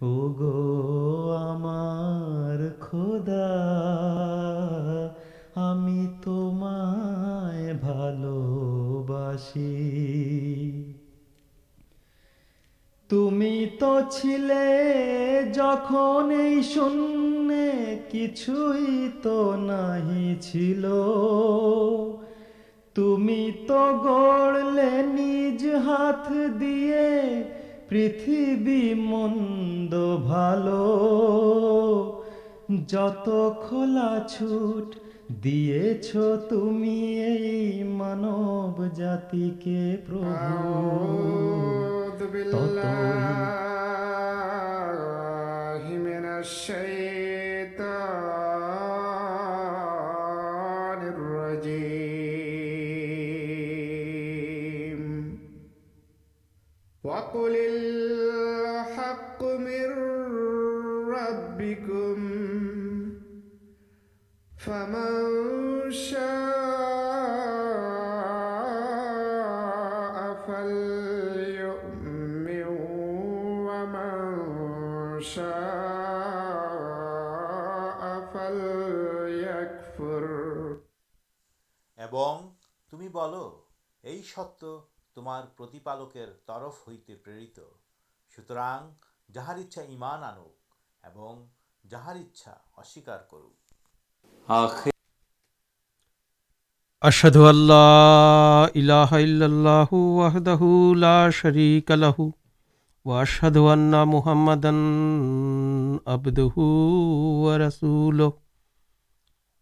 گو بال بس تم تو جہیں شنے کیچ تو تمی تو گڑ ہاتھ دن مند بال جتلا چھوٹ دے چی مانو جاتی کے সত্য তোমার প্রতিপালকের তরফ হইতে প্রেরিত সুতরাং যাহার ইচ্ছা ইমান আনুক এবং যাহার ইচ্ছা অস্বীকার করুক আশহাদু আল্লা ইলাহা ইল্লাল্লাহু ওয়াহদাহু লা শারীকা লাহু ওয়া আশহাদু আন্না মুহাম্মাদান আবদুহু ওয়া রাসূলুহু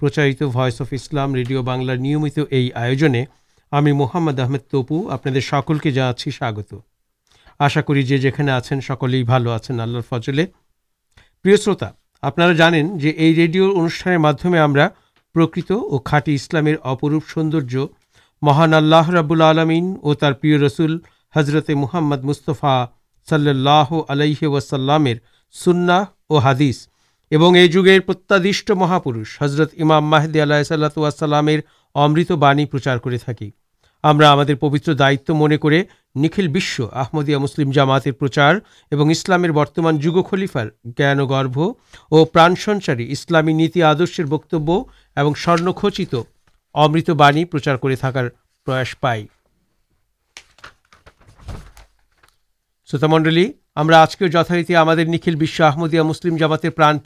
پرچارت وس اف اسلام ریڈیو بنار نیمت یہ آئے ہمیں محمد احمد تپو آپل کے جاچی سواگت آشا کریے آن سکل ہی اللہ فضل پر شوتا آپ جانے جو یہ ریڈیو انوشان اور کھاٹی اسلامپ سوندر مہان اللہ رب العلامین اور تر پرسول حضرت محمد مستفا صلی اللہ علیہ وسلامر سننا اور ہادیس یہ جگٹ مہاپرتاملام پبتر دائت من کر نکل آمدیام جامات پرچار اور اسلام جگ خلیفار گرو اور پرا سنسارے اسلامی نیتی آدر بکبچی امرت باع پرچار کر ہمارا آج کے جتاریتی ہمارے نکھل بشمدیہ مسلم جامات پران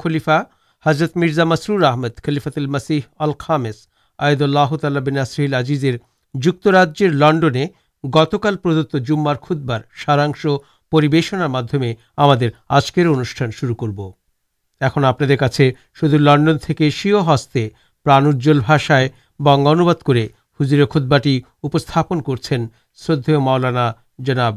خلیفا حضرت مرزا مسرور آمد خلیفاتل مسیح الخد اللہ تعالی نسر آجیزر جر لنے گتکالدت جمار کھدبار سارا پریشن مادمے آجکر انوشان شروع کرو ایپ سے شدھ لنڈن کے شیو ہستے پرانجل باشائ بنگانواد کر ہجر خودباٹی کردے مؤلانا جناب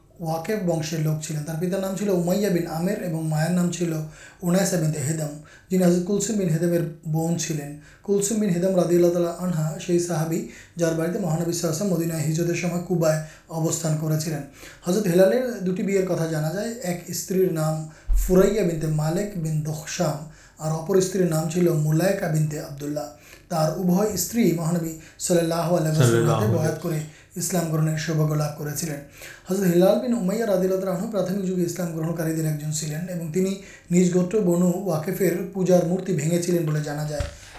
واقب وشے لوک چلے پتار نام چل آمیر اور مائر نام چلو انس ابن تدم جن حضرت کلسم بین حدم بن چلین کلسم بن ہیدم ردی اللہ تعالی آنہا صحابی جار بڑی مہانبی ہجوتر سب میں کوبائیں ابستان کرسر حلال دوا جانا جائے ایک استر نام فورئی بن تے مالک بین دخشم اور اپر استر نام چلو ملائکا بندے آبدوللہ اب اسی مہانبی صلی اللہ اسلام گرہن سوبا لین حضرت ہلال بن اوملتران جگہ اسلام گرہنکاری ایک جن چلین بنو واقیفر پوجار مورتی بھی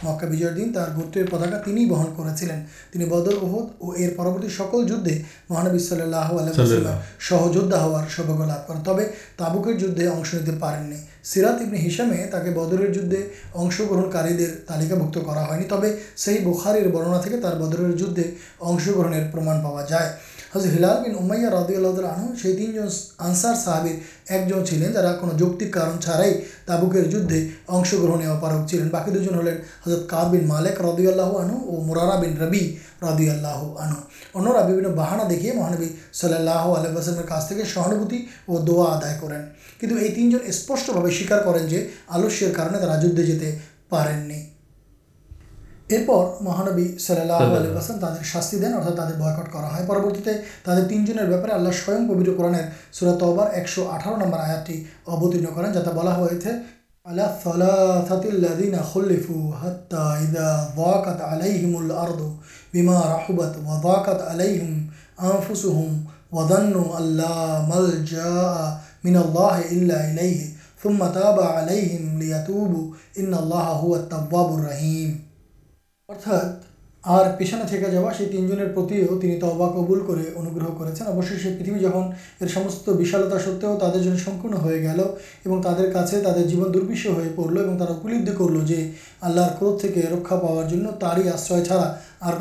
مکا بجور دن تر گرتے پتاکا تین بہن کردر بہت اور یہ پورت سکول جدے مہانبل اللہ سہجودا ہار سوبا لبھ کر تب تابر جدے اشن پین سیراتبن ہسمے تاکہ بدر جدے امن گرہ کاری تعلق تب سے بخار برننا بدرر جدھے امش گرہر پرما پایا جائے ہلال بن امایہ رودی اللہد اللہ عنو سے تین جن آنسار صاحب ایک جن چلے جا کون جوتکارن چھڑائی تابوکر جدھے امرگرہ پراقی دو جن ہلین حضرت کار بن مالیک رودی اللہ عنو اور مورانا بن ربی دیکھیے مہانبی صلی اللہ آدھا کریں کچھ تین جن اسپشن سیار کریں جو مہانبی صلی اللہ علیہ تاکہ شاستی دین ارتھا تعداد بھکٹ کرو تعداد تین جنپی اللہ سوئم کبھی قرآن سورت ایکمبر آیا کر আলা সালাতিল্লাযিনা খুলিফু হাত্তা ইদা যাকাত আলাইহিমুল আরদু বিমা রাহুবাত ওয়া যাকাত আলাইহিম আনফুসুহুম ওয়া যান্নু আল্লা মালজাআ মিনাল্লাহি ইল্লা ইলাইহি থুম্মা তাবা আলাইহিম লিয়াতুবু ইন্নাল্লাহা হুয়াত তাওয়াবুর রহিম অর্থাৎ اور پیچھنے تھے جا تین جتنی تحبا کبول کر انوگ کرشالتا ستو سنکن ہو گیا تر جیون دربش پڑل اور تاپ کرل جو آللہ قرت رکھا پا رہارشر چھاڑا اور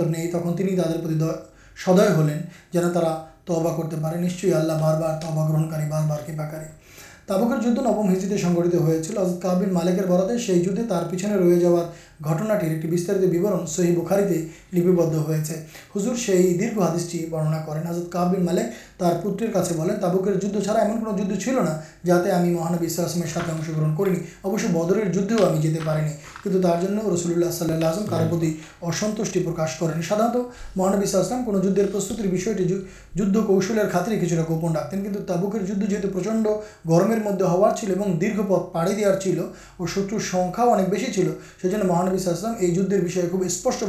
نہیں تک تین ترتی سدھ ہلین جا تب کرتے پے نشچی آللہ بار بار توحبا گرہن کری بار بار کیپاکر تابکر جد نوم ہیجے سگٹر ہو چلتا مالک برادی سے پیچھے روایا گٹناٹر ایک سہی بخاری لپ سے درد حادثہ کریں آزاد ملک چارا چلنا جا کے ہمیں مہانبیسم کرنی ابھی بدر کچھ رسول پرکاش کریں سا مہانبیسلام کو پرستتر جد کل خاطر ہی کچھ گوپن رکھتے ہیں تبکر جد جو پرچ گرم مدد ہار چلو دیر پت پڑے دار چل اور شتر سکھاؤ چلنا مشلام یہ جدر بھی اسپشے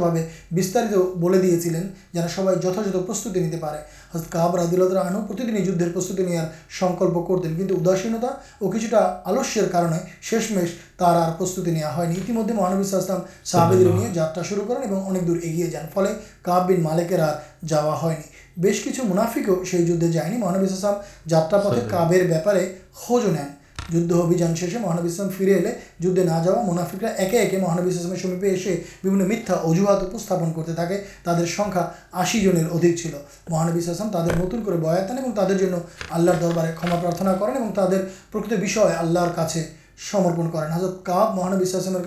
بستارت بولے دیا چلے ہیں جنہیں سب جھاچ پرست پہ کب ردول پرستیار سنکلپ کر دیں کچھ اداسیتا اور کچھ کا آلسیہ کنہیں شیشمش آتی ہے مہانویشلام صاحد جاترا شروع کریں اور جانے کب بین مالک جا بس کچھ منافیو سے مہانویشلام جاترا پتیں کبر بہتارے خوج نین جد ابھیان شیشے مہانب اسلام فرے اے جدے نہ جا منافکر اکی مہانبر سیپے ایسے میتھا اجوہات کرتے تھا آشی جن کے ادھک چل مہانبلام تبدیل نتن کر بھا دین اور تعداد آللہ دربار کھما پرارتنا کریں اور ترک بھی آللہ کاپن کرین حضرت کعاب مہانبیسلم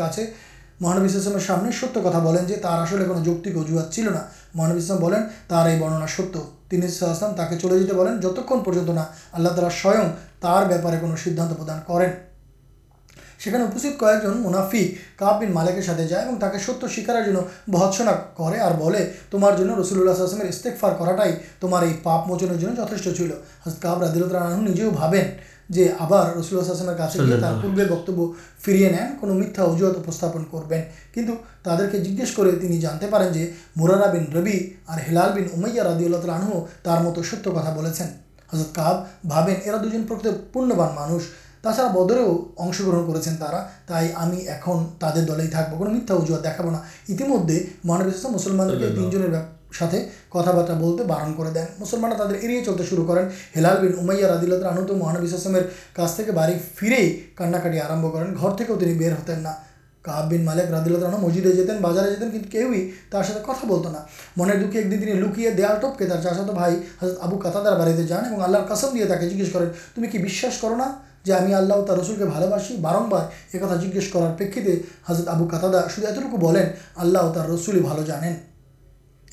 مہانبیسام سامنے ستیہ کتا بنین جو آسان کو اجوہاد چلنا مہانب اسلام بین یہ برننا ستیہ چلے جاتے بولیں جتنا نہ آل ترا سوئم تر بپارے کچھ سیدان کریں سنست کن منافی کپ بین مالک جائے تاکہ ستیہ سیکار بہت سنا اور تمہارے رسول اللہفار کرپوچن جتھ چل کعب ردی اللہ ننو نجے بابین جو آپ رسول اللہ گیا تر پورے بکب فرے نین میتھا اجوہت پرستن کروین کنٹھو تعدے جیج کرتی جانتے پین جو مورانا بن ربی اور ہلال بن امیا ردی اللہ تعالی مت ستیہ کتا ب کب بھابین ارا دو جن پُن مانشا بدلے اشن گرہن کریں اُن تر دل بتیہ اجوا دکھابا اندے مہانسم مسلمان کے تین جن ساتھ کتبارہ بہت بارن کر دین مسلمان تعداد اڑے چلتے شروع کریں حلال بین امرا ردیل آنند مہانسمیر کا بڑی فرے کانکاٹی آر کرو بر ہتن نہ کہاب بن مالک ردلو مجن بازارےتنا من دکھ د ٹپ کے تو بھائی آبو قطدار بڑھے جان اور آللہ قسم دیا جس کریں تمہیں کہنا کہ رسول کے بالبی بارمبار ایک کھا جس کر حضرت آبو قطادہ شدید اتن آللاؤ تر رسلی بھال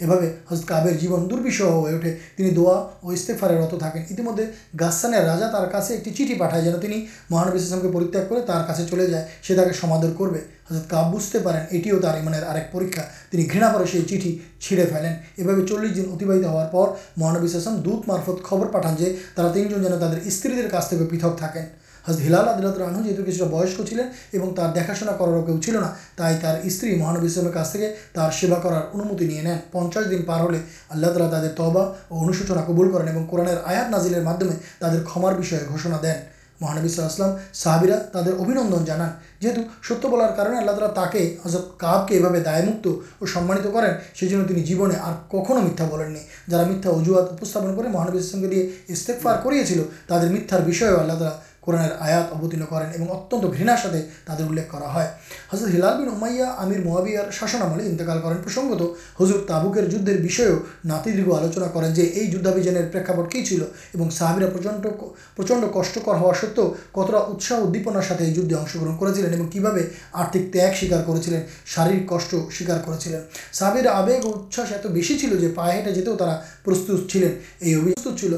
یہ بھائی حضرت کب جیون دربیس ہوٹے دوا اور استعفار رت تک اندر گاسان راجا تراسے ایک چیٹ پٹائیں جن مہانویشم کے پرتیاگ کر کے سماد کر حضرت کب بوجھتے پین ایٹی منیکا تین گر سے چیٹ چھڑے پھیلین یہ بھی چلس دن اتباہت ہو مہانویشم دودھ مارفت خبر پٹانج تین جن جنہیں تر استری کا پتک تھکیں حضرت ہلال آدلہ ترمن جو کچھ بسک چلیناشنا کراروں کہ تعلیم مہانویشل کا انمتی نہیں نین پچاس دن ہو تعالیٰ تعداد تبا اور انوشوچنا قبول کران اور قرآن آیات نازلر مدمے تر کھمار بھیوشنا دین مہانوی صحابرا تر اب ندن جان جیت ستیہ بولار تعالیٰ حضرت کب کے یہ دائ اور اور سمانت کریں سنتی جیونے آ کھو میتھیا بولیں جا مجوات پر مہانوی اسلام کے دے اسپار کر تر میتھار بھی آللہ تعالیٰ قورنر آیا اوترن کریں اور اتنے گھڑار ساتھے تعداد ہے حضرت ہلال بن اوما آمیر موابر شاشنام کریں پرسنگ حضرت تابوہ بھی ناتی درگ آلوچنا کریں جو جانا پٹ کہ صحبیرہ پرچنڈ پرچنڈ کشکر ہوا سو کتنا اتساہ ادیپن ساتھ جیس گرن کرگ سکار کرش سکار کربر آگا سا ات بس چلٹے جا پرست چلے چل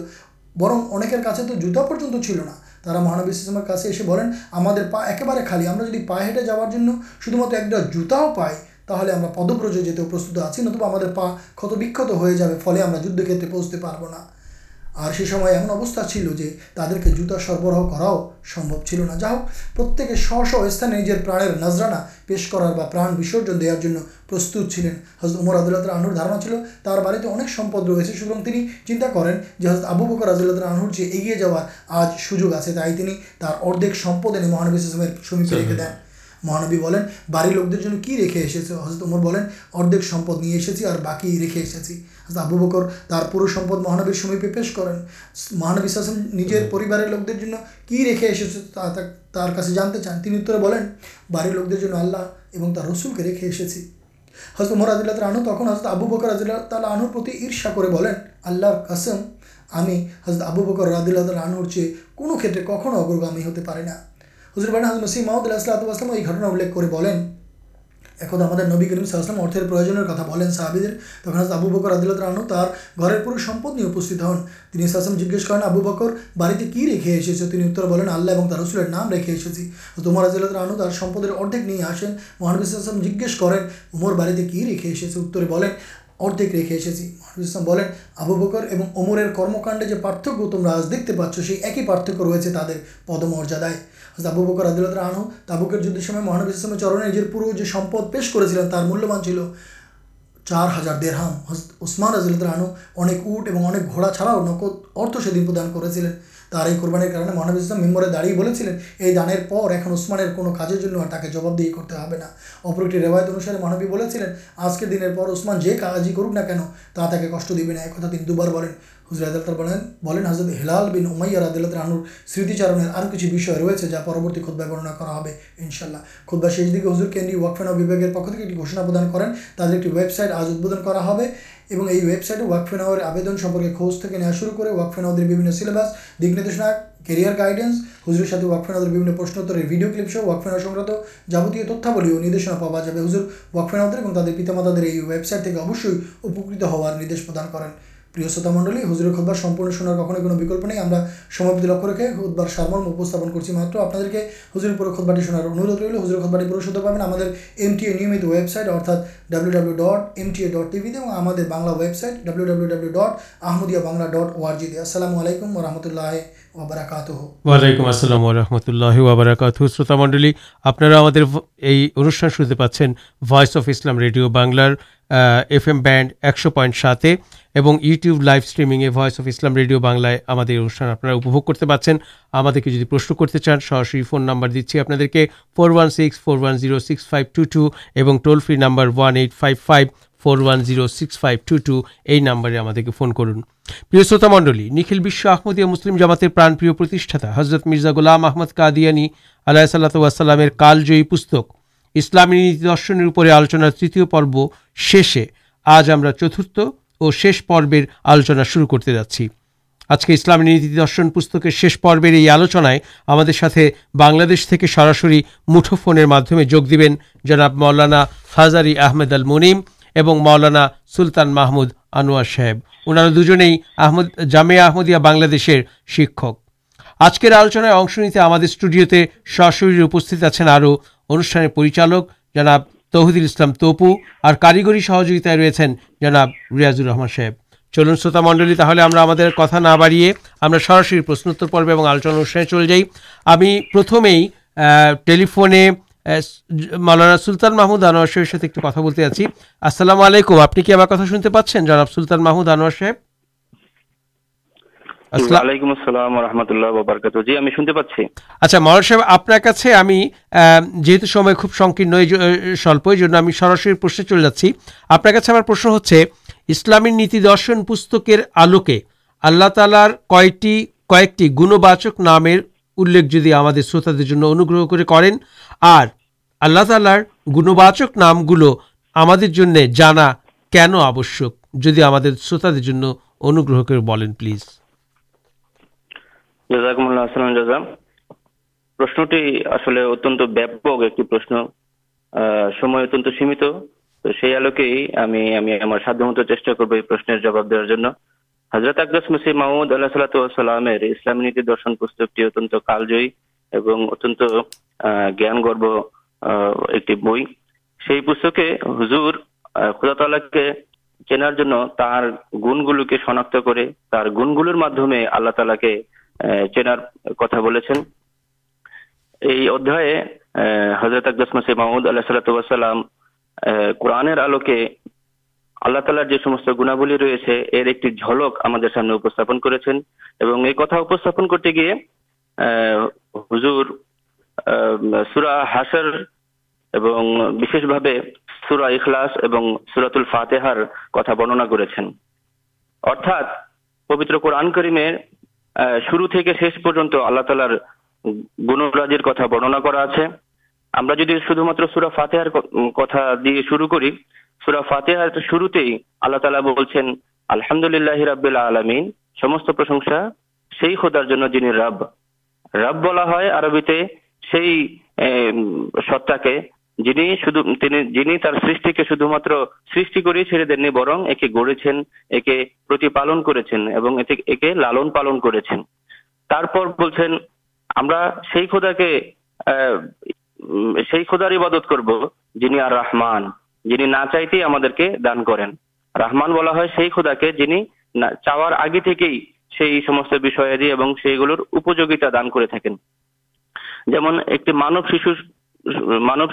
برم ان کا تو جد چلنا تاع مہان کا خالی ہمیں جدید پا ہٹے جا رہا شدھ مت ایک جوتہ پائی تھی پدبرجو جیو پرست آئی نتوبا ہمارے پا کھت بک ہو جائے فرما جدھر کھیت میں پہنچتے پ اور سیسمہ ایم اوستہ چلے جو تعداد کے جوتا سربراہ کراؤ سمبو چلنا جا ہوک پر ش سوستان پرانیر نذرانا پیش کرارن دن پرستت چلین حضرت عمر ردول رنور دارنا چلو ترتے اکد رویے سو چنتا کریں جو حضرت آبو بکرز رنہ جو اگیے جاج سوجو آتے تھی اردیک سمپین مہان شمکی رکھے دین مہانبی بار لوک دن کی رکھے ایسے حضرت اردیک سمپ نہیں ایسے اور باقی رکھے ایسے آبو بکر تر پور سمپ مہانبے پیش کریں مہانبی ساسم نجر پوار لوک دن کی رکھے ایسے جانتے چان تین بار لوک دن آللہ رسول کے رکھے ایسے حضرت ممر ردر آن تک حضرت ابو بکر ردی اللہ تالا آنر عرصہ کو قسم ہمیں حضرت آبو بکر ردل تالان چی کو کھو اگر ہوتے پڑی ن حضرف سی محدود ابوام یہ گھٹنا الیک کربی کرم صاحب اردو پر صاعیدین تخ آبو بکر عدلۃ پورے پمپ نہیں پتھ ہن تسلام جیج کر آبو بکر بڑی کی رکھے ایسے اتر بین آللہ اور تر حسل نام رکھے ایسے تمر حدل رانو سمپر اردیک نہیں آسین محبوض اسلام جگہ کرین امر بڑی کی رکھے ایسے اتر بولیں اردیک رکھے ایسے مہارب اسلام بنین آبو بکر اور پارتک تمہر آج داچ سے ایک ہی پارتک رہے تعداد پد مراد رضانوبکرس میں مہانب اسلام چرن پورے جو ملیہ چار ہزار دیرہ اثمان رضی الدہ رانو اکٹھا چھاڑا نکد ارتھ سے دن پردان کربانے مہانب اسلام میم داڑی یہ دان اثمان کو کار جبابے کرتے ہیں اپر ایکٹی ریوائے انوسار مانوی بولیں آج کے دن اثمان جو کاج ہی کروک نہ کن تا کش دینے ایک دوبار بین حزر آدالت حضرت ہلال بن امائر آدالت رن سمتی چار اور کچھ روز ہے جا پروتی خود بہن کر انشاء اللہ خود بہ شیشک وقف یوگا پکشنا پردان کریں۔ تر ایک ویبسائٹ آج ادب ویب سائٹ واقفینا آدمی سمپرک خوش تھے نا شروع کر واک فیناؤنٹ سیلبس دکنردنا کار گائڈینس ہُزر ساتھوں پرشنوتر ویڈیو کلپس واقف جاتیہ تتہیوں پاؤ جائے ہزر واک فین اور تعلیم پتامات یہ ویبسائٹ کے دان کریں۔ نڈل خبر نہیں خبر منڈلام ریڈیو اور یہوب لائف اسٹریم ریڈیو بنلائد آپ کرتے ہیں ہمشن کرتے چان سرس فون نمبر دیں آپ کے four one six four one six five two two toll free number one five five four one six five two two یہ نمبر ہم کروت منڈل نکھل آمدیا مسلم جامات پرانتا حضرت مرزا گولام آمد کاادیانی اللہ کالج پسک اسلامی درشن پر آلوچن تیتیہ پرو شیشے آج ہم چترت اور شیش پر آلوچنا شروع کرتے جاچی آج کے اسلامی نیت درشن پسکر شیش پور یہ آلوچنگ بنشی مٹھو فون جگ دینا مولانا فضاری آمد الملانا سلطان محمود انوار صاحب انمد جامع آمدیہ بنر شک آجکر آلوچن اشن اسٹوڈیوتے سراسر آپ انٹھانک تحیدام تپو اور کاریگری سہجوتائ ریسنگ ریاضر رحمان صاحب چلن شروت منڈل تھی کتنا نہ بڑھے ہمیں سراسری پرشنوتر پور اور آلچنا ان چلے جائی پرتھم ٹلیفنے مالانا سلطان محمود انوار صاحب ساتھ ایک کتا بتتے چیزیں السلام علیکم آپ کی آپ کتنا سنتے پاچن جناب سلطان محمود نان صاحب نام شہ تعالیٰ گنباچک نام گلوکی شروط دنوگ ایک بھائی پہ ہزر خدا تالا چینار کردم اللہ تعالی چینارخلاس اور فاتحر پبتر قرآن کریم আহ, শুরু থেকে শেষ পর্যন্ত আল্লাহ তালার গুণরাজের কথা বর্ণনা করা আছে আমরা যদি শুধুমাত্র সুরা ফাতেহার ক- উম, কথা দিয়ে শুরু করি সুরা ফাতেহার শুরুতেই আল্লাহ তালা বলছেন আলহামদুলিল্লাহ রাব্বিল আলামিন সমস্ত প্রশংসা সেই খোদার জন্য যিনি রব রব বলা হয় আরবিতে সেই এম, সত্তাকে যিনি শুধু তিনি যিনি তার সৃষ্টিকে শুধুমাত্র সৃষ্টি করে ছেড়ে দেননি বরং একে গড়েছেন একে প্রতিপালন করেছেন এবং এতে একে লালন পালন করেছেন তারপর বলছেন আমরা সেই খোদাকে আহ, উম, সেই খোদার ইবাদত করব যিনি আর রহমান যিনি না চাইতেই আমাদেরকে দান করেন রহমান پل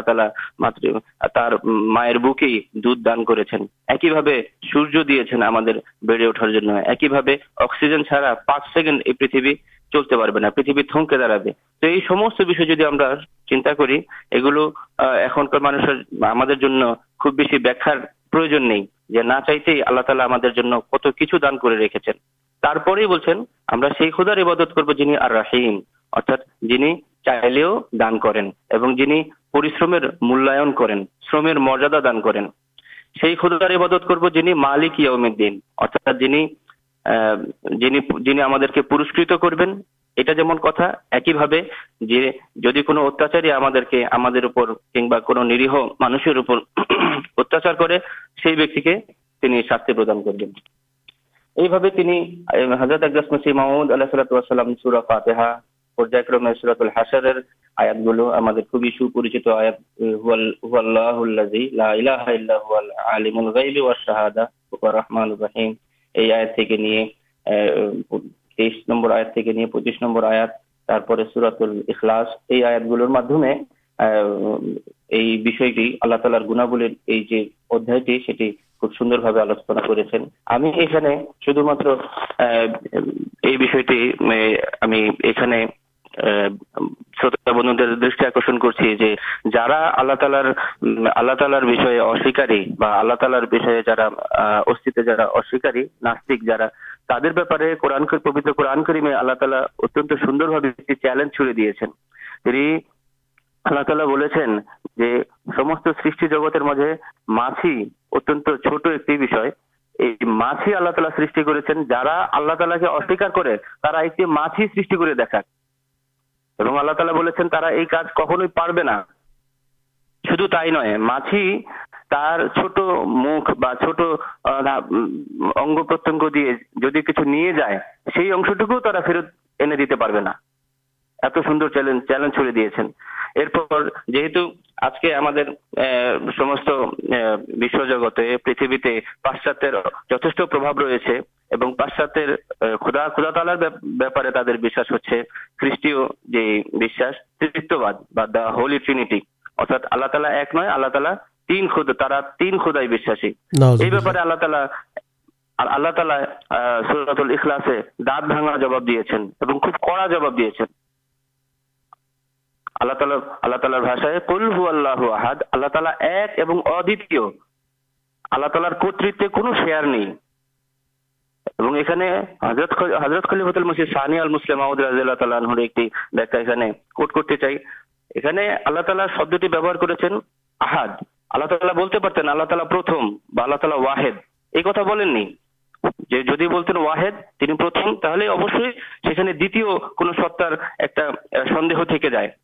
تلا میرے بوکی دوان کر سورج دے ہم بےڑے ایک ہی پریتھ চলতে পারবে না পৃথিবী থমকে দাঁড়াবে তো এই সমস্ত বিষয় যদি আমরা চিন্তা করি এগুলো আহ, এখনকার মানুষের আমাদের জন্য খুব বেশি ব্যাখ্যার প্রয়োজন নেই যে না চাইতেই আল্লাহ তালা আমাদের জন্য কত কিছু দান করে রেখেছেন তারপরেই বলছেন আমরা সেই খুদার ইবাদত করব যিনি আর রাহিম অর্থাৎ যিনি চাইলেও দান করেন এবং যিনি পরিশ্রমের মূল্যায়ন করেন শ্রমের মর্যাদা দান করেন সেই খুদার ইবাদত করব যিনি মালিক ইয়াউমিদ্দিন অর্থাৎ যিনি আহ, যিনি যিনি আমাদেরকে পুরস্কৃত করবেন এটা যেমন কথা একইভাবে যে যদি কোনো অত্যাচারী আমাদেরকে আমাদের উপর কিংবা কোনো নিরীহ মানুষের উপর অত্যাচার اللہ تالارل ٹی سر آلوچنا کردھ ماتر یہ بندیاراللہ سگیت چھوٹ ایک اللہ تعالی سرٹی کرالا سارا ایک سیکھ تگو فیر اینے دیتے پا ات سوند چیلنج چڑی دیا آج کے سمست جگتے پریتھوی پاشچات جتھے پرباؤ رہے پاشچات خدا خدا تالار بےپارے تعداد بشاس ہوں خریشیوشاسواد ہولی ٹرینٹی ارتھات آللہ تعالی ایک نئے آللہ تعالی تین خدا تارا تین خدائی بشاسی یہ بےپارے آللہ تعالی اور اللہ تعالیٰ سورت الاخلاصے دانت بھاگا جواب دیا خوب کڑا جواب دیا اللہ تعالی اللہ تعالی اللہ ایک اللہ تعالی شبدی کرالا بولتے ہیں اللہ تعالیت ایک جدید واہدم تھی ستار سندھ جائے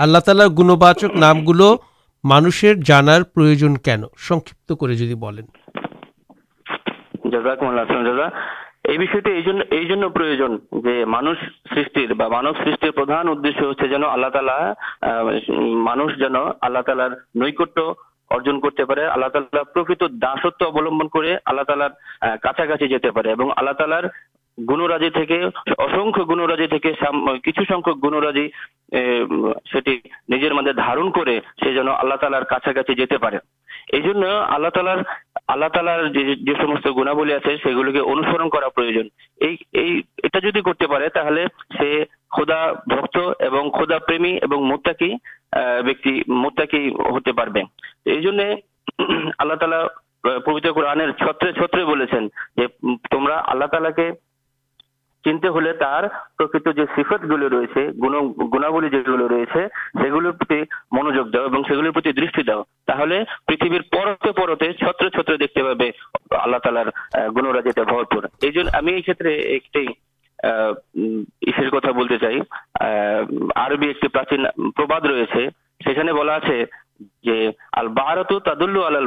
مانو سردی ہوتا جن تعلق مانکٹ ارجن کرتے اللہ تعالی داست ابلمبن کرالار کا গুণরাজি থেকে অসংখ্য গুণরাজি থেকে সাম- কিছু সংখ্যক গুণরাজি আহ, সেটি নিজের মধ্যে ধারণ করে সে যেন আল্লাহ তালার কাছাকাছি যেতে পারে এই জন্য আল্লাহ তালার আল্লাহ তালার যে যে সমস্ত গুণাবলী আছে সেগুলোকে অনুসরণ করা প্রয়োজন এই এই এটা যদি করতে পারে তাহলে সে খোদা ভক্ত এবং খোদা প্রেমী اللہ تالارجیے ایک بولتے چاہیے ایک پراچین پردول ال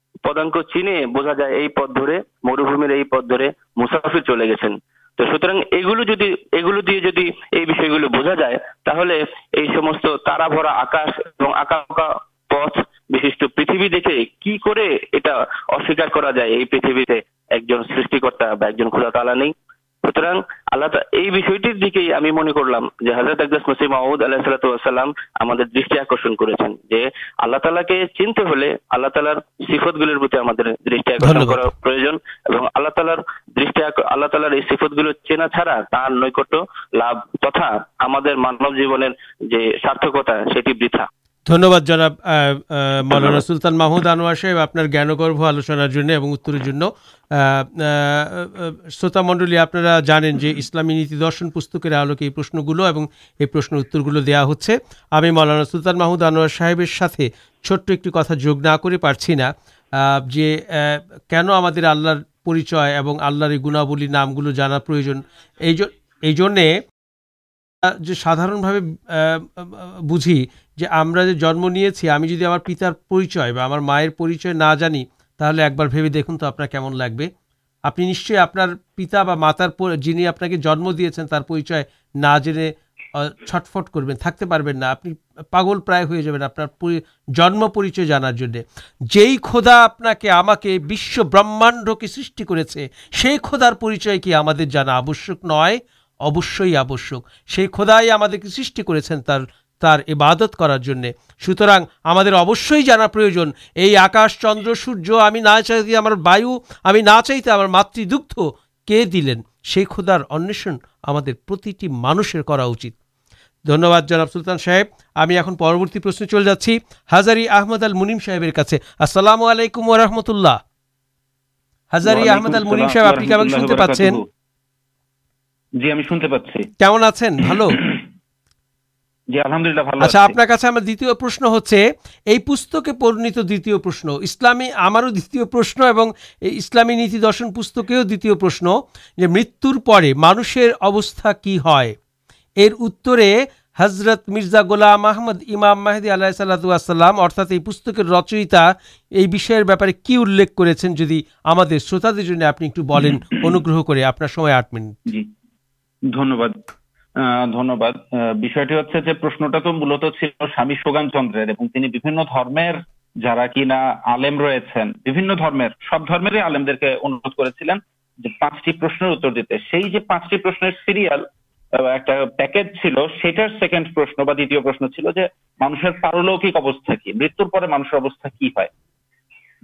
পদাঙ্ক চিনে বোঝা যায় এই পথ ধরে মরুভূমির এই পথ ধরে মুসাফির চলে গেছেন তো সুতরাং এগুলো যদি এগুলো দিয়ে যদি এই বিষয়গুলো বোঝা যায় তাহলে এই সমস্ত তারা ভরা আকাশ এবং আঁকা পথ বিশিষ্ট পৃথিবী দেখে কি করে এটা অস্বীকার چنتے ہلار سفت گلر دکر اور سیفت گلو چینا چڑھاٹ لابھ ترا مانو جیونے دنیہباد جناب مولانا سلطان محمود انوار صاحب آپ آلوچنگ اتر شروت منڈل آپ اسلامی نیتی درشن پسکر آلوکے یہ پرشنگل اور یہ پرشن اتر گلو ہوئی مولانا سلطان محمود انوار صاحب چھٹ ایک کتا جگ نہا جی کن ہم آلچر اور آللہ گنا نام گلو جانا پروجن جو سادار بجی جو آ جمے ہمیں جی ہمارے پتار پریچار مائرچ نہ جانی تھی ایک بار بھی دیکھ تو آپ کم لگے آپ نشچ آپ پتاار جن آپ کے جنم دے دیں ترچی نہ جنے چٹفٹ کرتے ہیں آپ پاگل پر جنم پریچے جانار جی کھدا آپ کے ہما کے بش برہ سی خودارچی ہما آبشک نئے اوشی آئی کھدائی ہم سٹی کر صاحب ہمیں پورت چل جا ہزاری منیم صاحب السلام علیکم و رحمۃ اللہ ہزار کم آپ مت مانسے حضرت مرزا گولام محمد پہ رچی بہت کروتر پشن مانسر پرلوکی ابھی مرتبہ مانسا کی ہے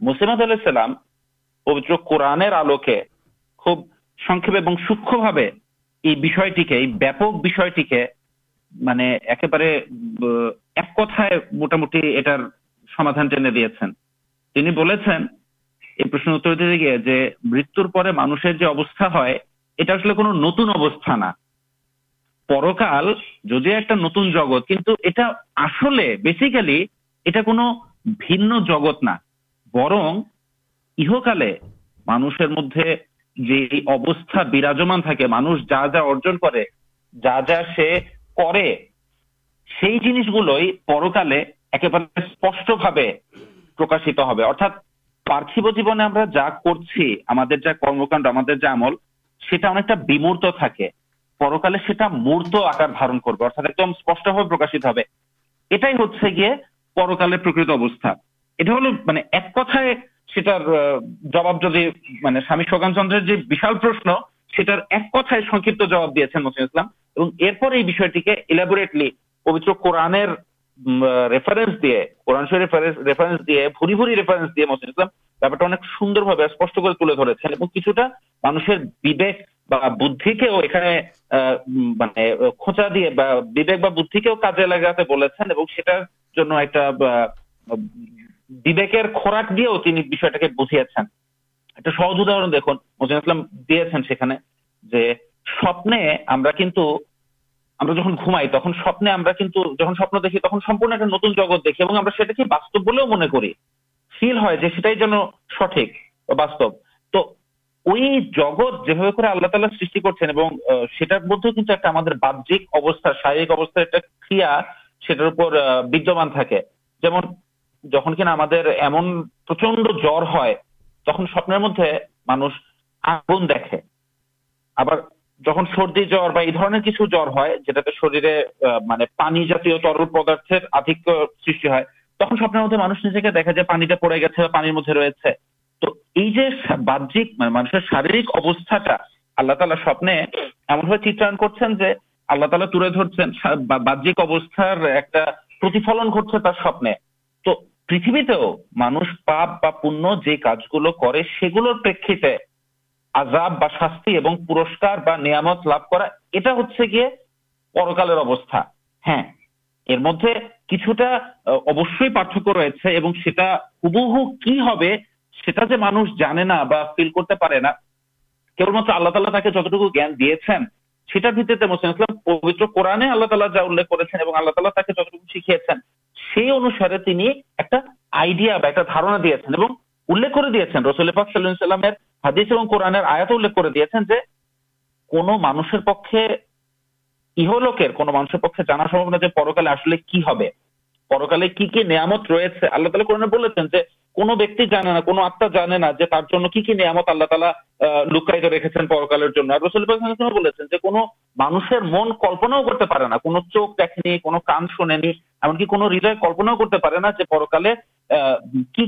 مسلم البت قورنہ آلو کے خوب سب سوک پر جتنا بےسکلیون جگت نہ مدد تھاکالکت ابست ایک کتائے مسین اسلام سوندر تھی کچھ بے مہچا دیا کا خوراک دیا بجیا جگہ فیل ہو جانا سٹک واستو تو آللہ تعالی سنٹر مدد ایک باہر شاریک ایکٹرپردمان تھا جن کن ایمنچ جر ہے تخت سپے مانگ دیکھے اب جہاں سردی جر شہرے پانی جاتی ترل پدار سب سوپر مدد مجھے پانی پڑے گی پانی مدد رویہ باہر میرے شارک ابستا تعالی سوپنے ایمن چیٹا کرالا ترے باہر ایکفلن گٹتے تو پیو مان پہ گرفیے شاستی اور پورسم لوگ ہیٹا جو مانگ جانے کرتے ناول ملتا تعالی تک جتنا جانے مسلم اسلام پبتر قورنے اللہ تعالی جا کر جتنا شکیے آئیڈا دارا دیا ر آتے ہیں جو کون مانشن پک لوکر مانس نا جو پر من کلینا چوکی ایمنک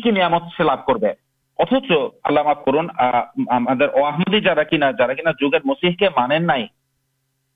ہدنات سے لاب کردی جا کن جگہ مسیح کے مانے نئی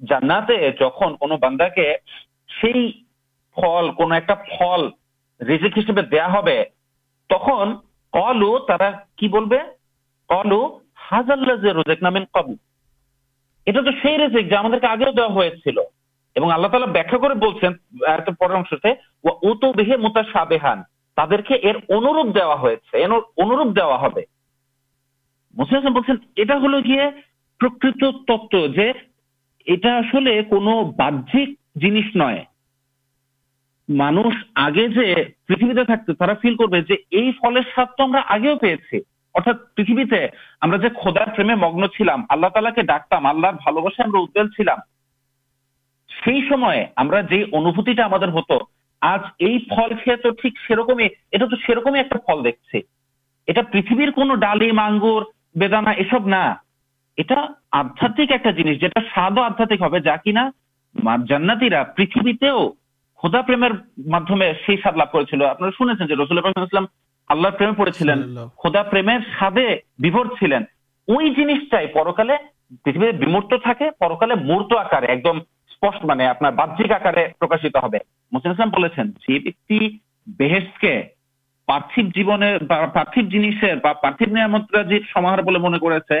جاندا کے لیے اللہ تعالی وکھا کر جس مجھے ڈاکتھم بھل بسمتی ہت آج یہ فل کھیل تو ٹھیک سرکم سرکم ایک دیکھ سے پتہ ڈالی منگور بےدانا یہ سب نہ مورت آک ایک ماہ آکاشتہ مسلم بہت جنس مدرمے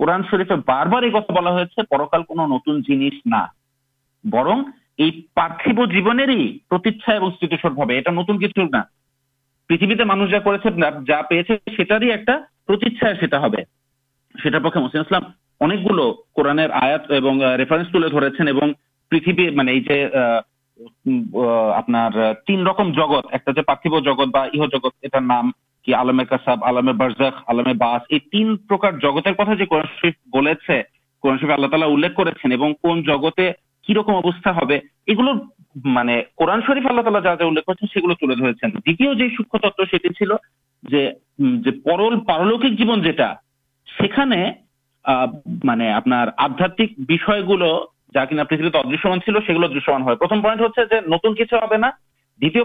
پسلام اب گلو قورنہ آیا ریفرنس تھی پھر آپ تین رکم جگت ایک جگت نام جیون آپات گلو جا کی دشمان دشمان پہ نتن کچھ ہونا دیکھنے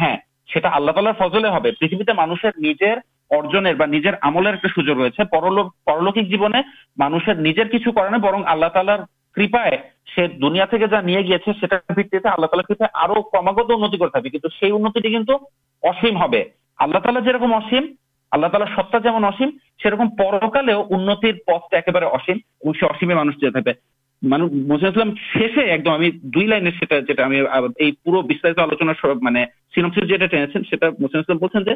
ہاں آللہ تعالی فضل مانس ارجن ایک سوجو ریس پرلوکی جیونے مانس کچھ کرنا برن آللہ تعالی کپائیں دنیا سبیم سرکال پہ بہت اصیم مانگ جسم شیشے ایک دم دوائیں پورا آلوچنا چینم بولتے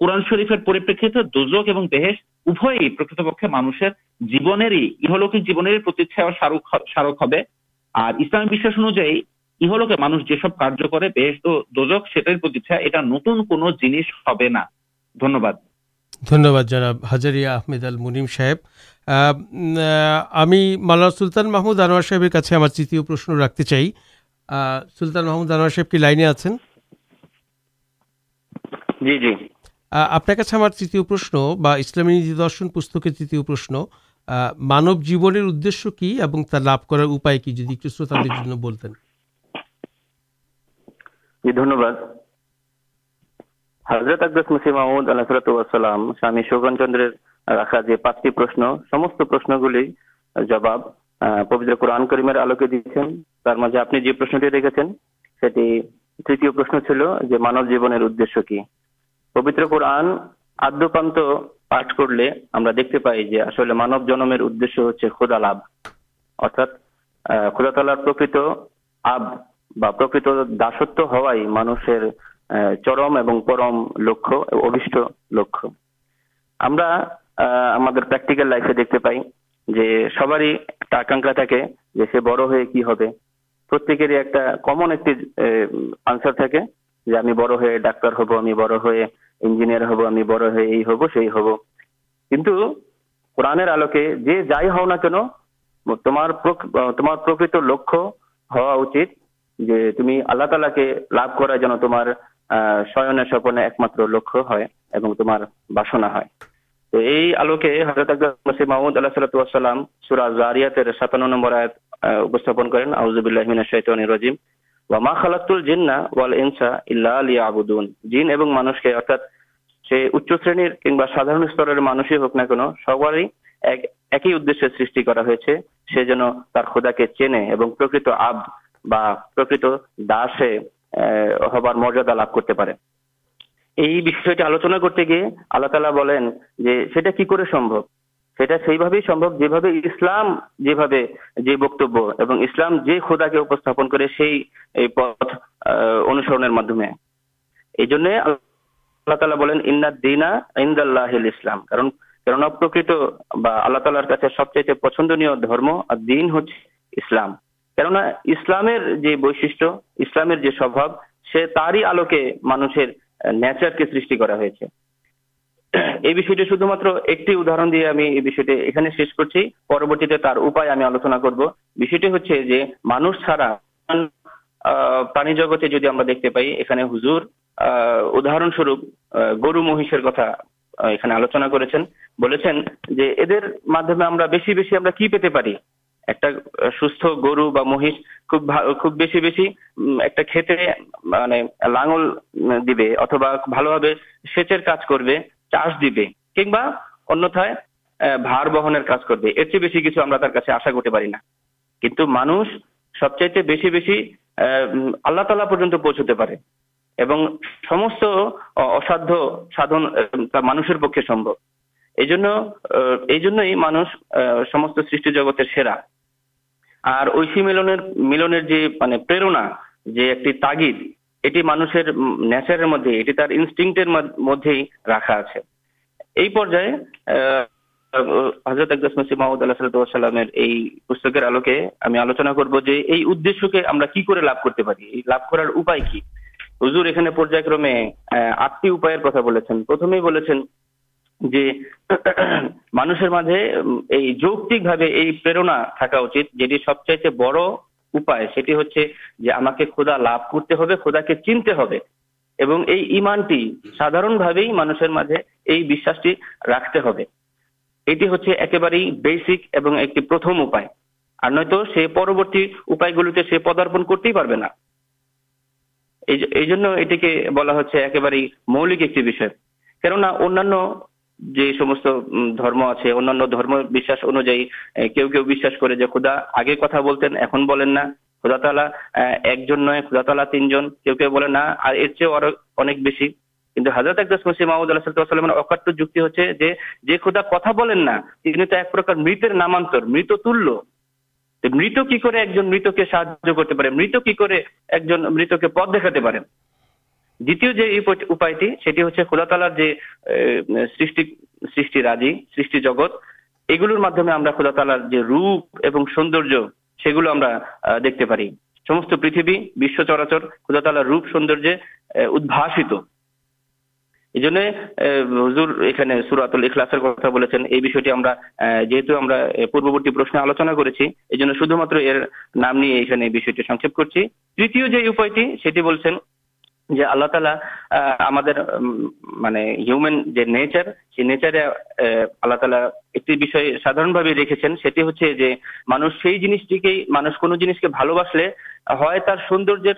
قرآن شریک پکچھا سلطان چاہیے جی جی آپ جیوشن چند راحا جواب قرآن کرم آلوٹی رکھے تیار چل مان جیوشن پبر پر آن آدان کی پرتکی آنسر ڈاکٹر ہو بڑھ قرآن لکھا تعالی کر باسنا تو یہ آلوکے محمود اللہ صلاحلام سوراز ساتان جینس کے সে উচ্চ শ্রেণীর কিংবা সাধারণ স্তরের মানুষই হোক না কেন সবারই এক একই উদ্দেশ্যে সৃষ্টি করা হয়েছে সে যেন তার খোদাকে চেনে এবং প্রকৃত আব বা প্রকৃত দাসে আহ, হবার মর্যাদা লাভ করতে পারে এই বিষয়টি আলোচনা করতে গিয়ে আল্লাহ তালা বলেন যে সেটা কি করে সম্ভব সেটা সেইভাবেই সম্ভব যেভাবে اللہ تعالی شر ایک دے ہمیں شیش کرو مانا پرانی جگتے دیکھتے پائی یہ ہزر আহ, উদাহরণস্বরূপ আহ, গরু মহিষের কথা আহ, এখানে আলোচনা করেছেন বলেছেন যে এদের মাধ্যমে আমরা বেশি বেশি আমরা কি পেতে পারি একটা আহ, সুস্থ গরু বা মহিষ খুব ভা- খুব বেশি বেশি উম, একটা ক্ষেতে মানে লাঙল উম, দিবে অথবা ভালোভাবে সেচের سمست اساد سادن مانسر پکے سمبھو یہ مانس سمست سرٹی جگت سرا اور ঐশী ملن ملن پرنا جو ایک تاغید یہ مانسر نیچر مدد یہ تر انسٹینکٹر مدد رکھا آئی پرائے حضرت اقدس مسیح محمود اللہ صلاۃ সাল্লামের এই পুস্তকের আলোকে আমি আলোচনা করব যে، এই উদ্দেশ্যকে আমরা কি করে লাভ করতে পারি? লাভ করার উপায় কি? آٹھ میرے سب چاہتے خدا کے چنتے سن مانگی رکھتے ہوئے بےسکما نوبرتی پدارپن کرتے ہی ایک نئے خدا تعالی تین جن چنے بہت حضرت محمود اللہ صلاح اللہ جدا کتا بنین مت نامان مطلب তো মৃত কি করে একজন মৃতকে সাহায্য করতে পারে মৃত কি করে একজন মৃতকে পথ দেখাতে পারেন দ্বিতীয় যে এই উপায়- উপায়টি সেটি হচ্ছে খোদা তালার যে আহ, সৃষ্টি সৃষ্টি রাজি সৃষ্টি জগৎ এগুলোর মাধ্যমে আমরা খোদা তালার যে مطلب تعالی ایک رکھے ہیں سب مان جی کے مش کنس کے سوندر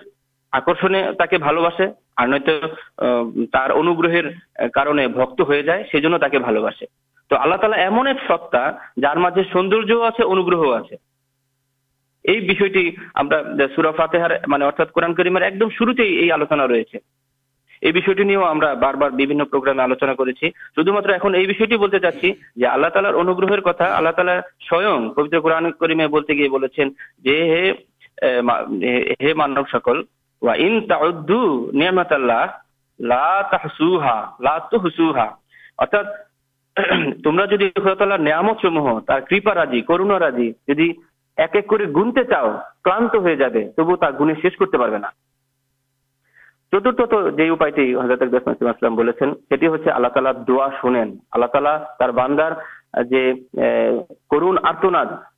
بار بارے آلوچنا شدھ مت یہ چاچی اللہ تعالی انہر اللہ تعالی سوئر قورن کریم سکل چت حضرت اللہ تعالح دل تعالہ باندار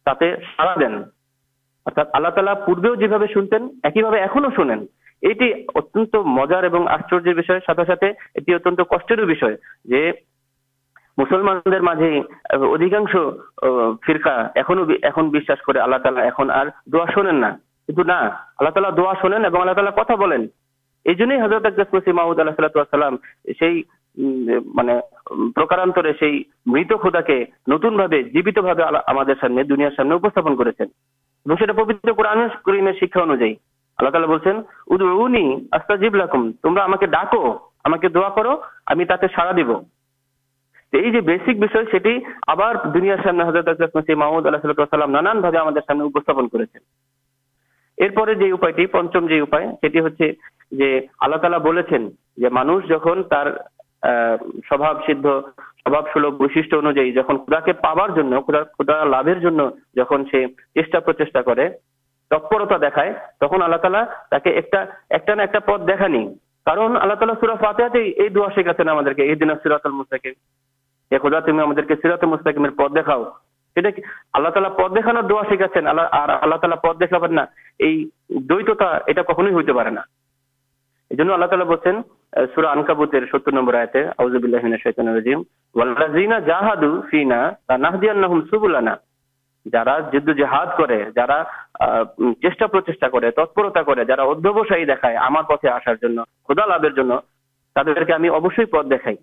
کر سارا دین اللہ تعالی پورے حضرت محمود اللہ صلاح اللہ پر مت خودا کے نتھے جیب سامنے دنیا سامنے এবং সেটা পবিত্র কোরআন করিমের শিক্ষা অনুযায়ী আল্লাহ তালা বলছেন উনি আস্তাজিব লাকুম তোমরা আমাকে ডাকো আমাকে দোয়া করো আমি তাতে সাড়া দিব তো এই যে বেসিক বিষয় সেটি আবার দুনিয়ার সামনে হজরত মাহমুদ আল্লাহ সাল্লাম নানান ভাবে আমাদের সামনে উপস্থাপন করেছেন এরপরে যে উপায়টি পঞ্চম যে উপায় সেটি হচ্ছে যে আল্লাহ তালা বলেছেন যে মানুষ যখন তার আহ, স্বভাব সিদ্ধ স্বভাব সুলভ বৈশিষ্ট্য অনুযায়ী যখন খুদাকে পাওয়ার জন্য খুদা খুদা جد چا پرچا ترتا ادوبس خدا لبر تک پد دیکھائی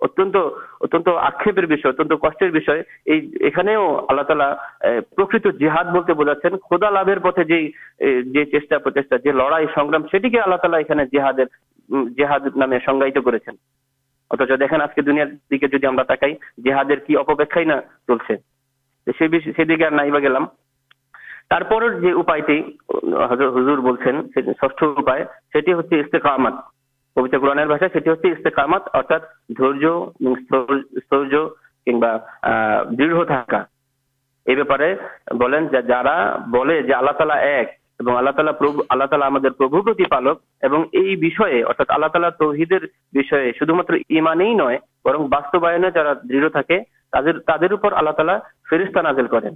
অত্যন্ত অত্যন্ত আক্ষেপের বিষয় অত্যন্ত কষ্টের বিষয় এই এখানেও আল্লাহ তালা আহ, প্রকৃত জিহাদ বলতে বোঝাচ্ছেন খোদা লাভের পথে যেই আহ, যে চেষ্টা প্রচেষ্টা যে লড়াই সংগ্রাম সেটিকে আল্লাহ তালা এখানে জিহাদের উম, জিহাদ নামে সংজ্ঞায়িত پر تعالوہدر جا دے تر اللہ تعالی فیرستان کر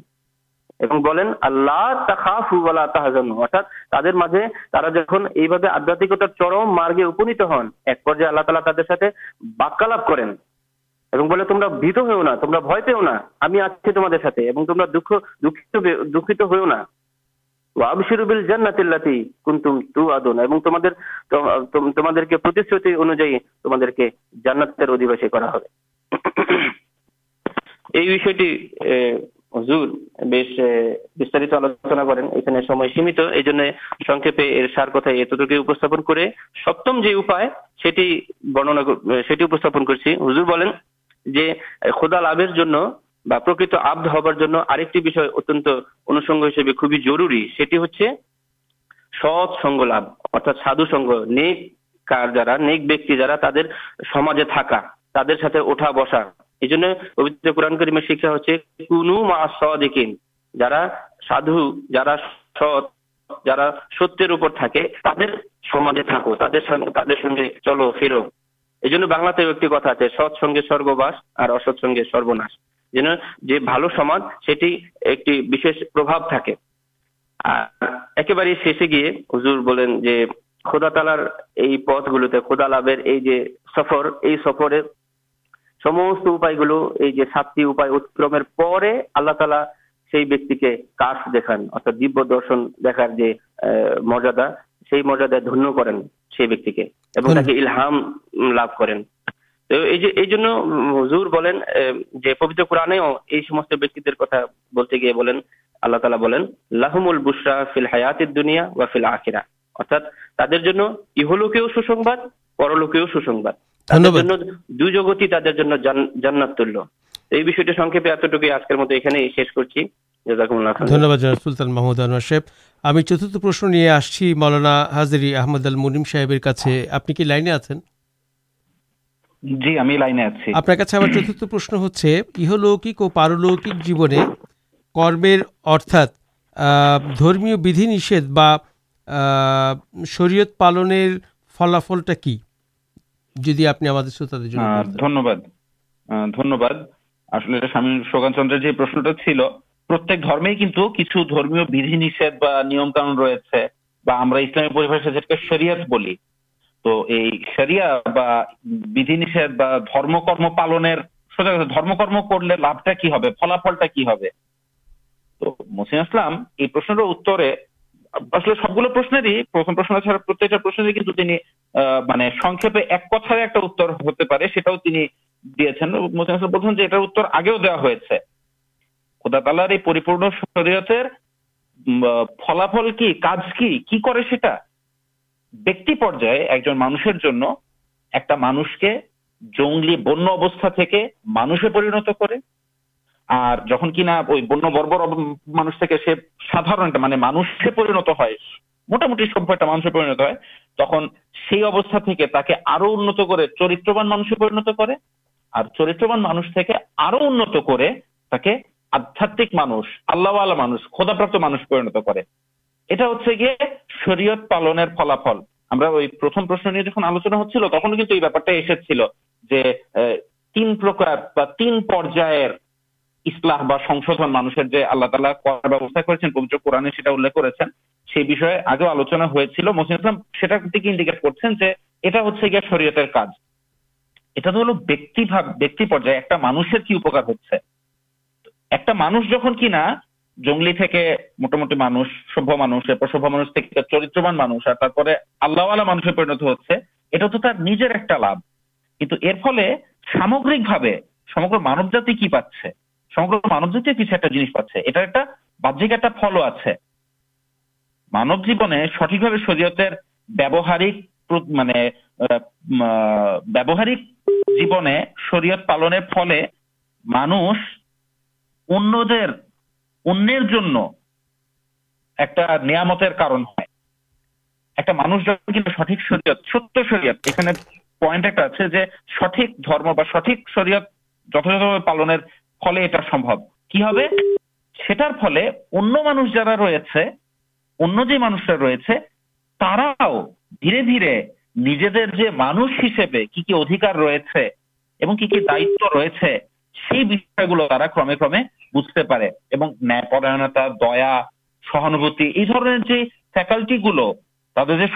تعداد مجھے ترا جن آدھات چرم مارگے اپنیت ہن ایک پہ آللہ تعالی تعداد باکالاپ کریں تمہارا تمہارا بھائی پیو نا ہمیں آتی تمہارا دکھت ہونا وابشروا بالجنة التي كنتم توعدون এবং তোমাদের তোমাদেরকে প্রতিশ্রুতি অনুযায়ী তোমাদেরকে জান্নাতের অধিবাসী করা হবে। এই বিষয়টি আহ, হুজুর বেশ আহ, বিস্তারিত আলোচনা করেন এখানে সময় সীমিত এই জন্য সংক্ষেপে এর সার কথা এতটুকু উপস্থাপন করে সপ্তম যে উপায় সেটি বর্ণনা কর- আহ, সেটি উপস্থাপন করছি হুজুর বলেন যে سروناشم ایک شیشے گی ہزر بولیں خودا تلار سفر یہ سفر সমস্ত উপায়গুলো এই যে সাতটি উপায় অতিক্রমের পরে আল্লাহ তালা সেই ব্যক্তিকে কাশ দেখান অর্থাৎ দিব্য দর্শন দেখার যে আহ, মর্যাদা সেই মর্যাদায় ধন্য করেন সেই ব্যক্তিকে এবং তাকে ইলহাম উম, লাভ করেন তো এই যে এই জন্য উম, হুজুর বলেন আহ, যে পবিত্র কোরআনেও এই সমস্ত ব্যক্তিদের কথা جی لائنک اور جیونے پالنے فلافل کی پال قرم کر مسین فلافل کی ایک جن مان ایک مانش کے جگل بن ابست مانسے پرینت کر جا بنبرپرپت کر فلافلش جہاں آلوچنا ہوا چلے تین پرکار تین پر مانسر جو اللہ تعالی کر سب چرتر مان مانا اللہ مانت ہوتا تو نجر ایک لبل سامگری بھاگ مانو جاتی کی پاس مانو جتنے کچھ ایک جنس پر سٹک شریات ستر شریات پائنٹ ایک سٹک سٹھک شریات پالنے رہا دھی مکار بجتے پڑے گا نیا پڑتا دیا سہانوتی یہ فیکلٹی گلو ترجیح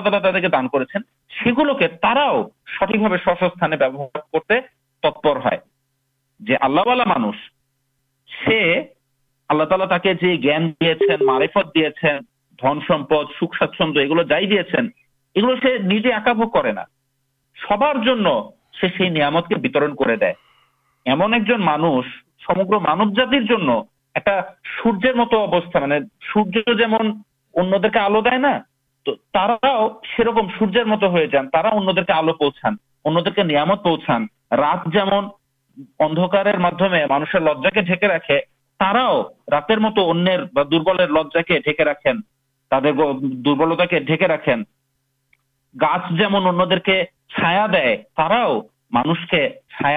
بتاتا دان کرتے ہیں سی گلو کے تراو سٹک سست کرتے تتپر ہے مانس تھی سب نیا ایمن ایک جن مانگ مانو جاتر سورجر مت اب سور دے تو سورجر مت ہو جان ترا انچان اُن دیکھے نیا پوچھان رات جو مانوش لجا کے ڈھے رات لجا کے ڈھونڈیں تربلتا ڈے رکھیں گا چائا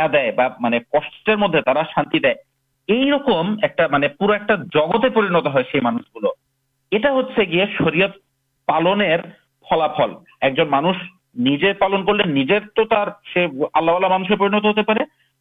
دانے مدد شانتی ایک پورا ایک جگتے پرینت ہے شرحت پالنے فلافل ایک جن مانس نجی پالن کرانے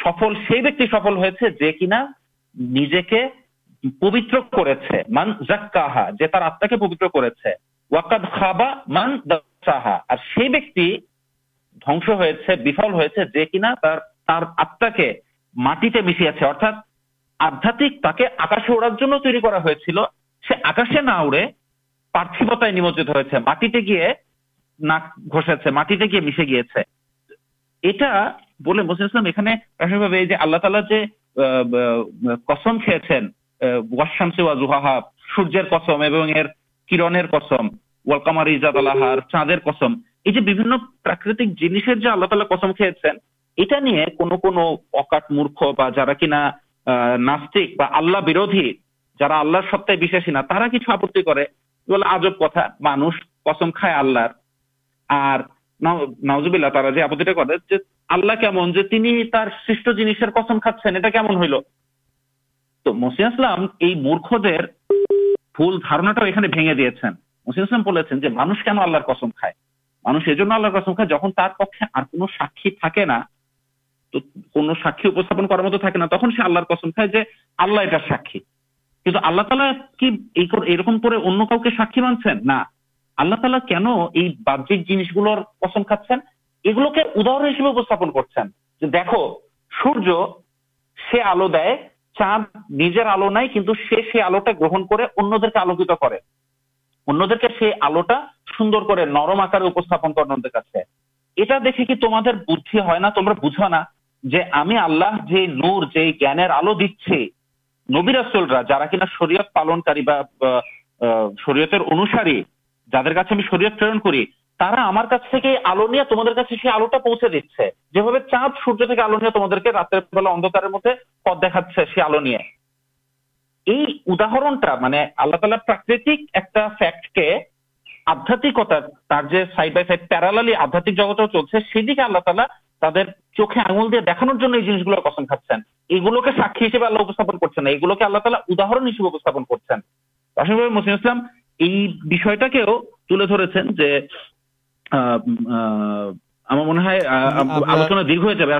سفل سفل ہوا آپ کے مشیا سے آپ کے آکاشے اڑار سے آکاشے نہمجھت ہوٹی گیے ناکے مٹی گیے مشی گیا یہ نسک بردی جا سب کچھ آپتی آجب کتنا مانم کئے آللہ اور نوزی آپتی پچ مخترا ساکی کر پسند کھائے اللہ ساکی آللہ تعالی ارکم کر ساکی مانچ سا آلہ تعالی کنجک جنس گل پسند بدھی ہے بوجھ نا ہمیں آلہ نوران نبی رسولا جا کی شرعت پالن شرعت انوسار جا کر شریکت پیرن کر چوکھ دیا دیکھانا یہ گلو کے ساتھ ہر اللہ کرتے ہیں مسلم اسلام تھی آلونا کرتے سب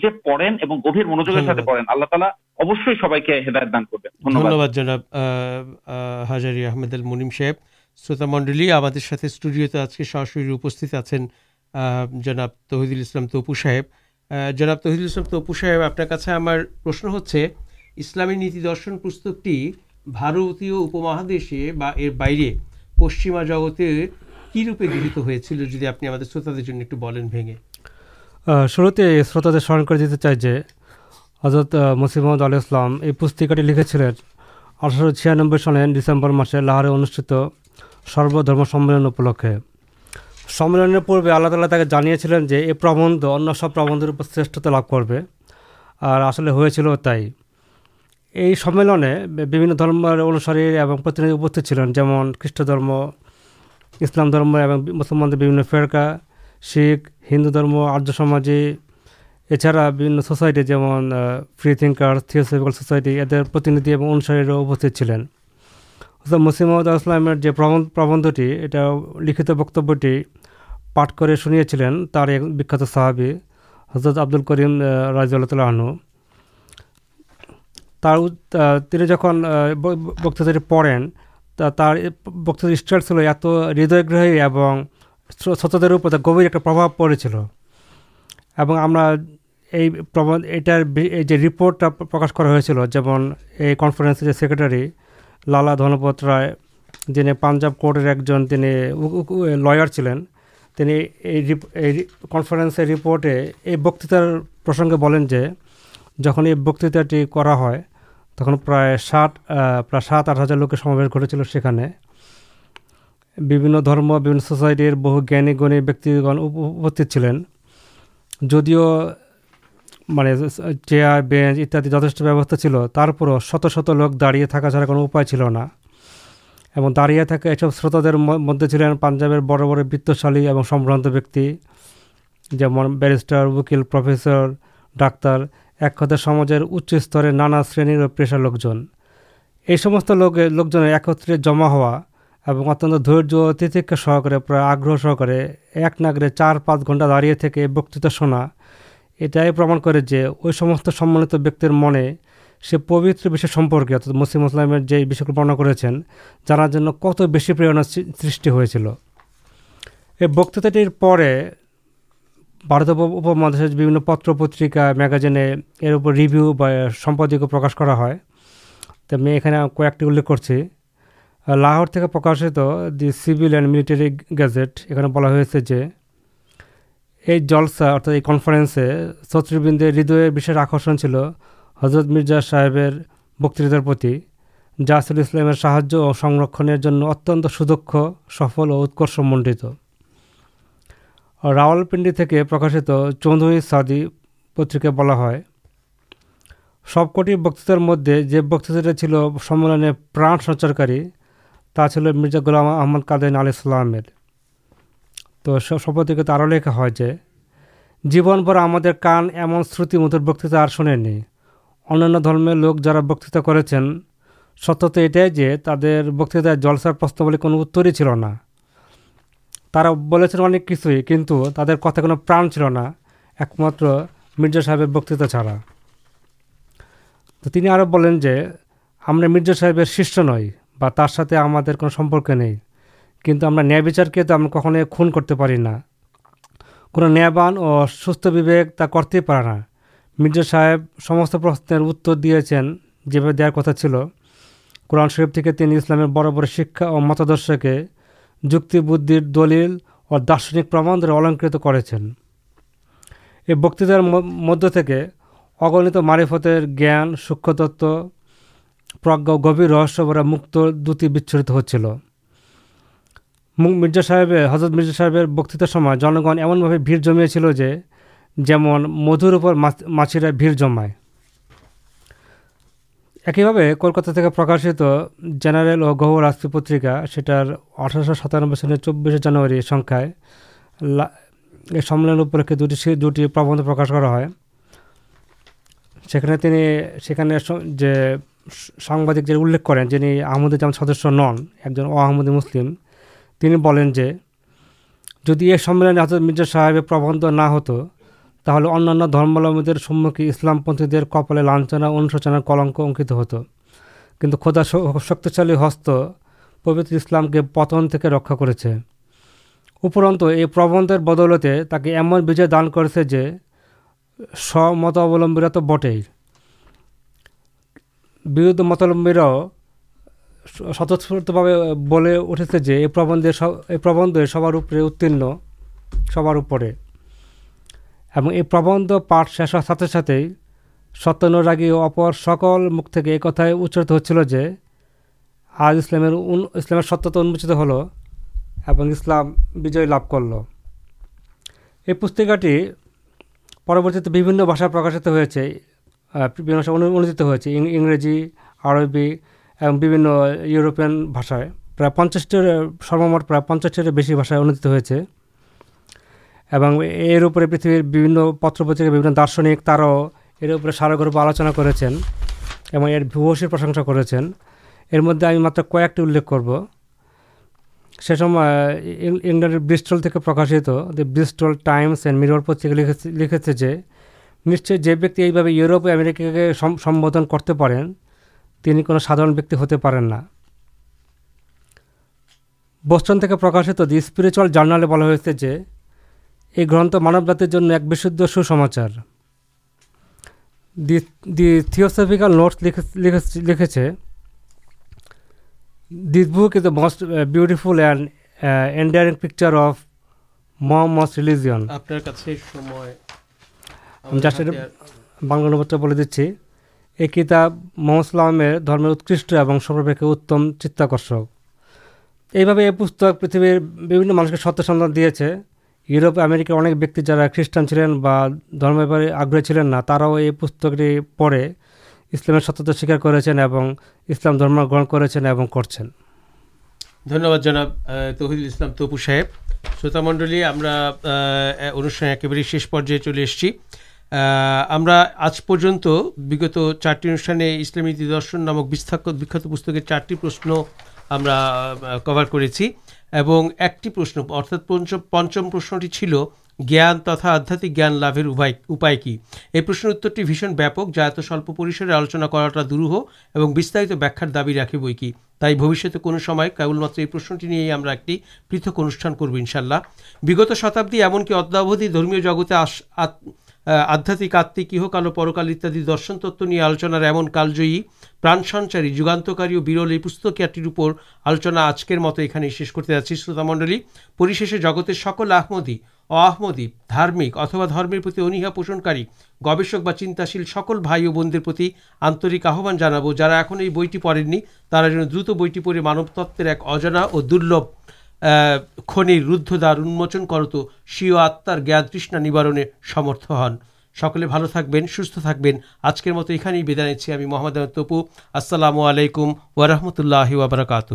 سے پڑھیں گھیر منوجی پڑھیں آلالی شروتا منڈل ہمیں اسٹوڈیو سے آج کے سراسر آپ تحیدام تپو صاحب جناب تحیدام توپو صاحب آپ سے ہمارے پرشن ہوسلام نیتی درشن پستکٹی بھارتیہ اپمہادی بر باہر پشچیما جگتے کی روپے لہیت ہو چل جاتی ہم ایک بھی شروع شروت دے سمر کر دیتے چاہجے حضرت مسی محمد علی اسلام یہ پستکا ٹی لکھے چلے اٹھارہ چھیانو سال ڈسمبر مسے لاہر انوشت سردرم سملن سملنے پورے آلاتے جانے چلے جو یہ پربند ان سب پربند شرشتا لب کر تھی یہ سملنے درم انسان چلے جمع خریٹ درم اسلامان فیرکا شیخ ہندو درم آرامجی یہ چڑھا بھی سوسائٹی جو فری تھنکارس تھوسفکل سوسائٹی ادھر چلے حسرت مسیم السلام جو پربندٹی یہ لکھ بکبر پاٹ کر سنیا چلین سہابی حضرت آبدال کریم رائزنو جن بک پڑین بک اسٹیلس لوگ ات ہدیہ گرہی اور سوتر اوپر گبھی ایک پر ریپوٹ پر ہو چل جمع یہ کنفرنس سکریٹری لالا دنپت رائے جنہیں پاجاب کورٹر ایک جن جن لارن کنفرنس ریپوٹے یہ بکتارس جن یہ بکتاٹی تک پرائٹ پر سات آٹھ ہزار لوک گٹے بھی سوسائٹر بہو جانگست مطلب چیئر بےنچ اتر جتھ بیوستھا چل تت شت لوگ داڑی تکا چارا کھائے چلنا داڑی تھکا یہ سب شروط د مدد چلے پاجاب بڑ بڑے وتشالی اور سمبرانت بیک جوٹر وکیل پرفیسر ڈاکر ایکت سمجھے اچھے نانا شرنی اور پیش لوک یہ سمست لوگ لوکے جما ہوا اتنے درجک سہارے پر آگ سہے ایک ناگڑے چار پانچ گھنٹہ داڑی بکتا شنا یہ پرانے وہانت بیکر من سے پوتر بھیپرکے ارتھ مسلم مسلم جو بھی کلپنا کرنا کت بس پر سیل یہ بکتتا پہ بھارت مہاد پتر پترکا میگازین ارپر ریویو سمپاد پرکاشا ہے تو میں یہ کول کر لاہور تھی پرکاشت the Civil and Military Gazette یہ بلاج یہ جلسا ارتھا یہ کنفرنسے شتر بندے ہدوش آکر چلو حضرت مرزا صاحب بکارتی جاسل اسلام ساجو اور اور سک سفل اور اکرش منڈیت راول پنڈی پرکاشت چودھ سادی پتری بلا سب کو بکتار مدد جو بکتا سملنے پرا سچرکاری چل مرزا گولام آمد قادین علی اسلام تو سب آر ہم کان ایمن شرتی مدر بکتا شنین درمی لوک جارا بکتا کر جلسر پرستر ہی چلنا اب کچھ کنٹھو تر کتنا کان چلنا ایک مطر مرزا صاحب بکتا چڑا تو تین اور جو ہم نے مرزا صاحب شیشیہ نئی بار ساتھ ہمارے کو سمپک نہیں کن نیچار کے تو کھو خون کرتے نیابان اور سوست بےکتا کرتے ہی پڑھنا مرزا صاحب سمست پرشن اتر دیا جی دل قرآن شرف کے تین اسلام بڑ بڑھا اور متادر کے جتر دل اور دارشنک پرما در الاکرت کر مدی اگنت ماریفتر جان سوکھ تتو پرجا گبر رہا مکت دوتی ہو مرزا صاحب حضرت مرزا صاحب بکتر سمجھ میں جنگ ایمن جمے چلن مدور ماچیرا بھیڑ جما ایک کلکتہ پرکاشت جینارل اور گہوراش پیپتا سٹر اٹھارہ سو ساتان چباری سنکھائیں یہ سملن دوبند پرکاش نے سنبادک کر جنہیں جام سدس نن ایک جن احمد مسلم جدی یہ سملن حضرت مرزا صاحب پربند نہ ہوانیہ درملم سمکے اسلام پندی کپلے لاچنا انشوچنا کلنک اوکت ہوت کن خدا شکشالی ہست پبت اسلام کے پتن کے رکھا کربند بدلتے تک ایمنج دان کر متعول تو بٹے برد متعلق سوسفرت یہ پربند یہ پربند سب سب یہ پربند پاٹ شاگی اپکل مکا اچارت ہو اسلام ستمچت ہول اور اسلام بجے لبھ کر لسکاٹی پروتی بھاشا پرکاشت ہوا اندھیت ہوئی انجی اور یوروپین پچاسٹر سرمر پر پچاس ان پریتر پتر پترکا دارشنک تر ارپر سارو آلوچنا کرشی پرشنسا کر مدد ماتر کول کرو سم انڈر بریسٹل تھی پرکاشت دی بریسٹل ٹائمس اینڈ میرور پتہ لکھے مجھے جوروپ امیرکا کے سمبھن کرتے پہنچے تین سادارنہ بسٹن تھے پرکاشت دی اسپریچو جارنال بلاج یہ گرتھ مانو جاتی ایک سوسماچارفکل نوٹس لکھے book beautiful and Indian picture of م مسٹ ریلجن بنگلہ یہ کتاب محسل اکشپے اتم چت یہ پک پہ مانوس کے ستیہ سنت دے سے یوروپ امیرکارا خریٹان چلین آگی چلینا تراؤ یہ پستلام ستار کر دم گرچ کرنا تحید تپو صاحب شروط منڈل ان کے بارے شیش پر چلے اِس ہم آج پنگت چارٹی انوشان اسلامی درشن نامکت پستک چارٹی پرشن ہم کور کرشن ارتھا پنچم پرشنٹی چل جان ترا آدھات ضان لائش ویاپک جاتا سلپ پسر آلوچنا کر دروہ اور استارت واخیر دابی راقی بوکی تھی بوشیہ کوئی پرشنٹی نہیں پتک انوشان کرو ان شہت شتابی ایمن ادو دگتے آدات آت کالکال انتنتتو آلوچنار ایمن کالج پراشاری جگانکاری برل یہ پھر آلوچنا آجکر مت یہ شیش کرتے جاتا منڈل پریشے جگت سکل آمودی احمدیارتوا درمیرا پوشنکاری گوشت بنتاشیل سکول بائیو بندر آنرک آحان جانب جا بئی پڑین درت بئی پڑے مانوت ایک اجنا اور درلبھ خن روار انموچن کر تو شو آتار یا ترشنا نوارنے سمرت ہن سکل سکبین آجکر مت یہ محمد احمد تپو السلام علیکم ورحمۃ اللہ وبرکاتہ